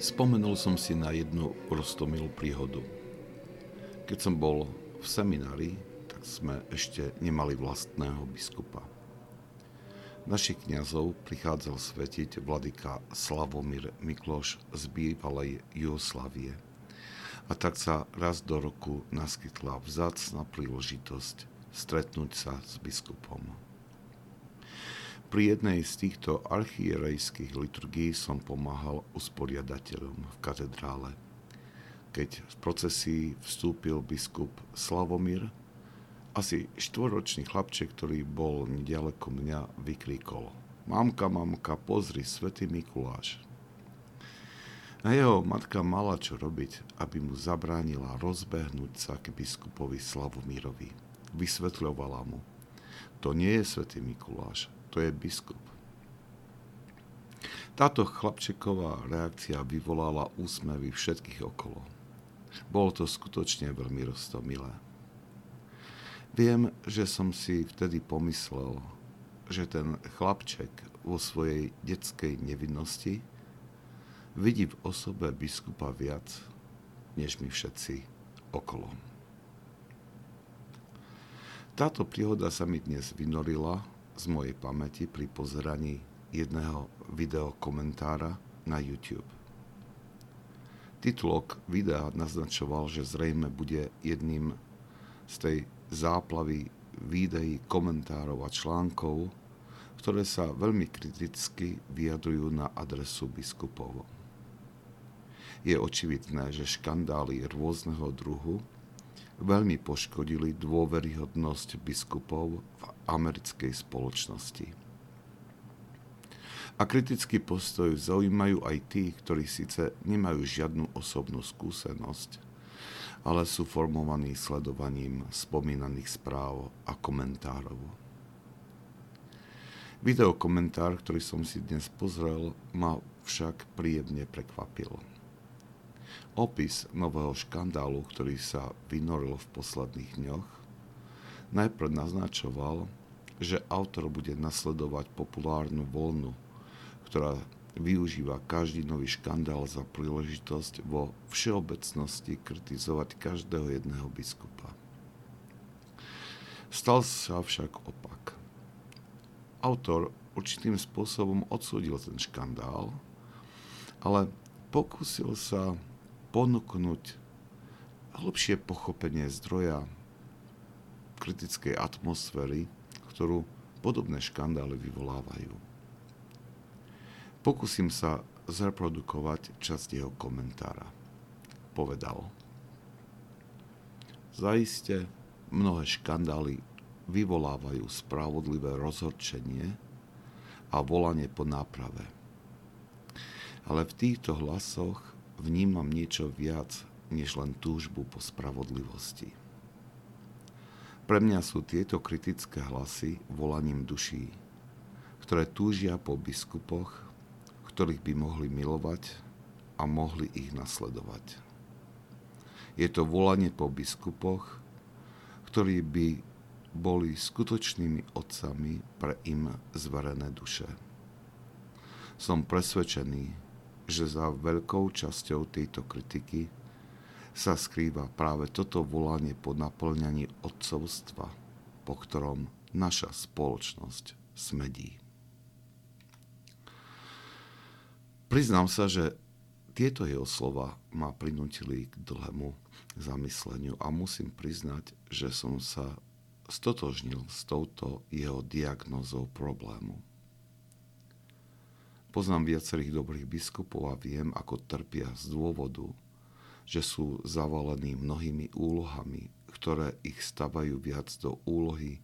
Spomenul som si na jednu roztomilú príhodu. Keď som bol v seminári, tak sme ešte nemali vlastného biskupa. Našich kňazov prichádzal svetiť vladyka Slavomír Mikloš z bývalej Jugoslavie. A tak sa raz do roku naskytla vzácna príležitosť stretnúť sa s biskupom. Pri jednej z týchto archierejských liturgií som pomáhal usporiadateľom v katedrále. Keď z procesí vstúpil biskup Slavomír, asi štvoročný chlapček, ktorý bol nedaleko mňa, vykríkol Mamka, mamka, pozri, svätý Mikuláš. A jeho matka mala čo robiť, aby mu zabránila rozbehnúť sa k biskupovi Slavomírovi. Vysvetľovala mu, to nie je svätý Mikuláš, to je biskup. Táto chlapčeková reakcia vyvolala úsmevy všetkých okolo. Bolo to skutočne veľmi roztomilé. Viem, že som si vtedy pomyslel, že ten chlapček vo svojej detskej nevinnosti vidí v osobe biskupa viac, než my všetci okolo. Táto príhoda sa mi dnes vynorila z mojej pamäti pri pozeraní jedného videokomentára na YouTube. Titulok videa naznačoval, že zrejme bude jedným z tej záplavy videí, komentárov a článkov, ktoré sa veľmi kriticky vyjadrujú na adresu biskupov. Je očividné, že škandály rôzneho druhu veľmi poškodili dôveryhodnosť biskupov v americkej spoločnosti. A kritický postoj zaujímajú aj tí, ktorí síce nemajú žiadnu osobnú skúsenosť, ale sú formovaní sledovaním spomínaných správ a komentárov. Videokomentár, ktorý som si dnes pozrel, ma však príjemne prekvapil. Opis nového škandálu, ktorý sa vynoril v posledných dňoch, najprv naznačoval, že autor bude nasledovať populárnu voľnu, ktorá využíva každý nový škandál za príležitosť vo všeobecnosti kritizovať každého jedného biskupa. Stal sa však opak. Autor určitým spôsobom odsúdil ten škandál, ale pokúsil sa ponúknuť hlbšie pochopenie zdroja kritickej atmosféry ktorú podobné škandály vyvolávajú. Pokúsim sa zreprodukovať časť jeho komentára. Povedal. Zaiste mnohé škandály vyvolávajú spravodlivé rozhorčenie a volanie po náprave. Ale v týchto hlasoch vnímam niečo viac než len túžbu po spravodlivosti. Pre mňa sú tieto kritické hlasy volaním duší, ktoré túžia po biskupoch, ktorých by mohli milovať a mohli ich nasledovať. Je to volanie po biskupoch, ktorí by boli skutočnými otcami pre im zverené duše. Som presvedčený, že za veľkou časťou tejto kritiky sa skrýva práve toto volanie po naplňaní odcovstva, po ktorom naša spoločnosť smedí. Priznám sa, že tieto jeho slova ma prinútili k dlhému zamysleniu a musím priznať, že som sa stotožnil s touto jeho diagnózou problému. Poznám viacerých dobrých biskupov a viem, ako trpia z dôvodu, že sú zavalení mnohými úlohami, ktoré ich stavajú viac do úlohy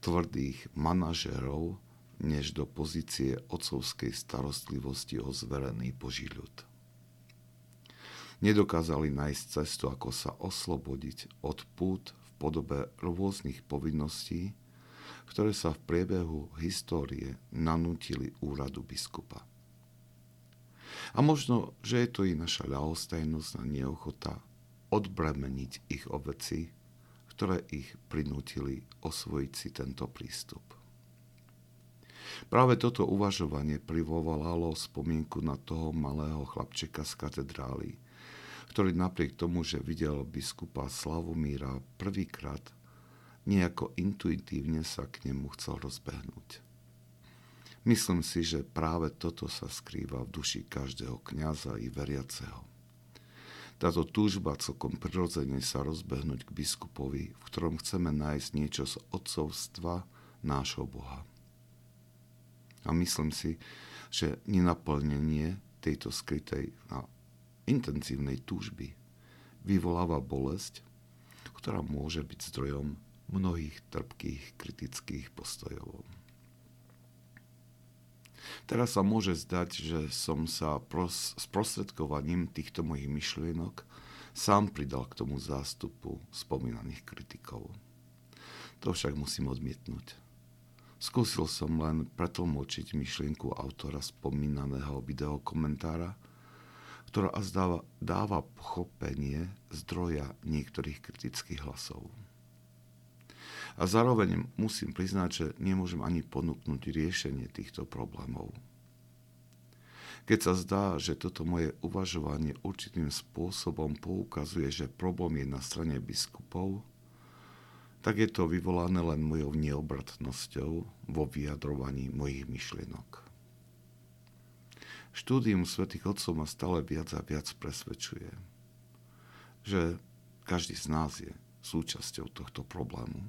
tvrdých manažérov, než do pozície otcovskej starostlivosti o zverený Boží ľud. Nedokázali nájsť cestu, ako sa oslobodiť od pút v podobe rôznych povinností, ktoré sa v priebehu histórie nanútili úradu biskupa. A možno, že je to i naša ľahostajnosť a neochota odbremeniť ich o veci, ktoré ich prinútili osvojiť si tento prístup. Práve toto uvažovanie privolalo spomienku na toho malého chlapčeka z katedrály, ktorý napriek tomu, že videl biskupa Slavomíra prvýkrát, nejako intuitívne sa k nemu chcel rozbehnúť. Myslím si, že práve toto sa skrýva v duši každého kňaza i veriaceho. Táto túžba celkom prirodzene sa rozbehnúť k biskupovi, v ktorom chceme nájsť niečo z odcovstva nášho Boha. A myslím si, že nenaplnenie tejto skrytej a intenzívnej túžby vyvoláva bolesť, ktorá môže byť zdrojom mnohých trpkých kritických postojov. Teraz sa môže zdať, že som sa pros- sprostredkovaním týchto mojich myšlienok sám pridal k tomu zástupu spomínaných kritikov. To však musím odmietnúť. Skúsil som len pretlmočiť myšlienku autora spomínaného videokomentára, ktorá azdáva, dáva pochopenie zdroja niektorých kritických hlasov. A zároveň musím priznať, že nemôžem ani ponúknuť riešenie týchto problémov. Keď sa zdá, že toto moje uvažovanie určitým spôsobom poukazuje, že problém je na strane biskupov, tak je to vyvolané len mojou neobratnosťou vo vyjadrovaní mojich myšlienok. Štúdium svätých Otcov ma stále viac a viac presvedčuje, že každý z nás je súčasťou tohto problému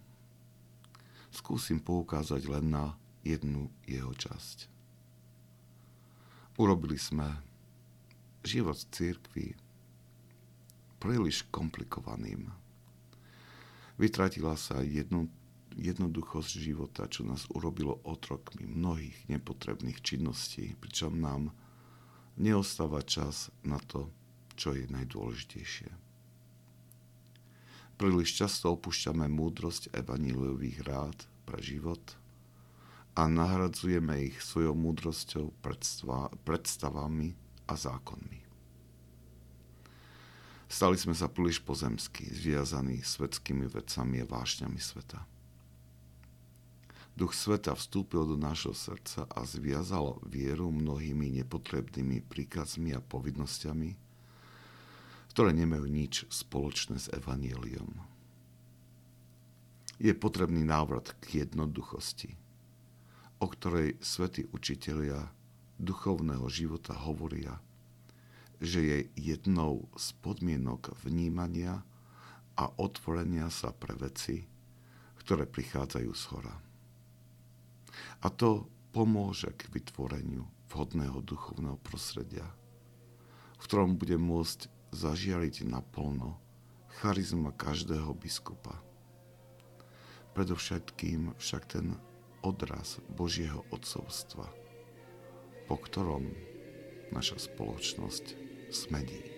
skúsim poukázať len na jednu jeho časť. Urobili sme život církvy príliš komplikovaným. Vytratila sa jednu, jednoduchosť života, čo nás urobilo otrokmi mnohých nepotrebných činností, pričom nám neostáva čas na to, čo je najdôležitejšie. Príliš často opúšťame múdrosť evaníliových rád pre život a nahradzujeme ich svojou múdrosťou, predstavami a zákonmi. Stali sme sa príliš pozemskí, zviazaní svetskými vecami a vášňami sveta. Duch sveta vstúpil do nášho srdca a zviazal vieru mnohými nepotrebnými príkazmi a povinnosťami, ktoré nemajú nič spoločné s evanieliom. Je potrebný návrat k jednoduchosti, o ktorej svätí učitelia duchovného života hovoria, že je jednou z podmienok vnímania a otvorenia sa pre veci, ktoré prichádzajú z hora. A to pomôže k vytvoreniu vhodného duchovného prostredia, v ktorom bude môcť zažiariť naplno charizma každého biskupa. Predovšetkým však ten odraz Božieho odcovstva, po ktorom naša spoločnosť smedí.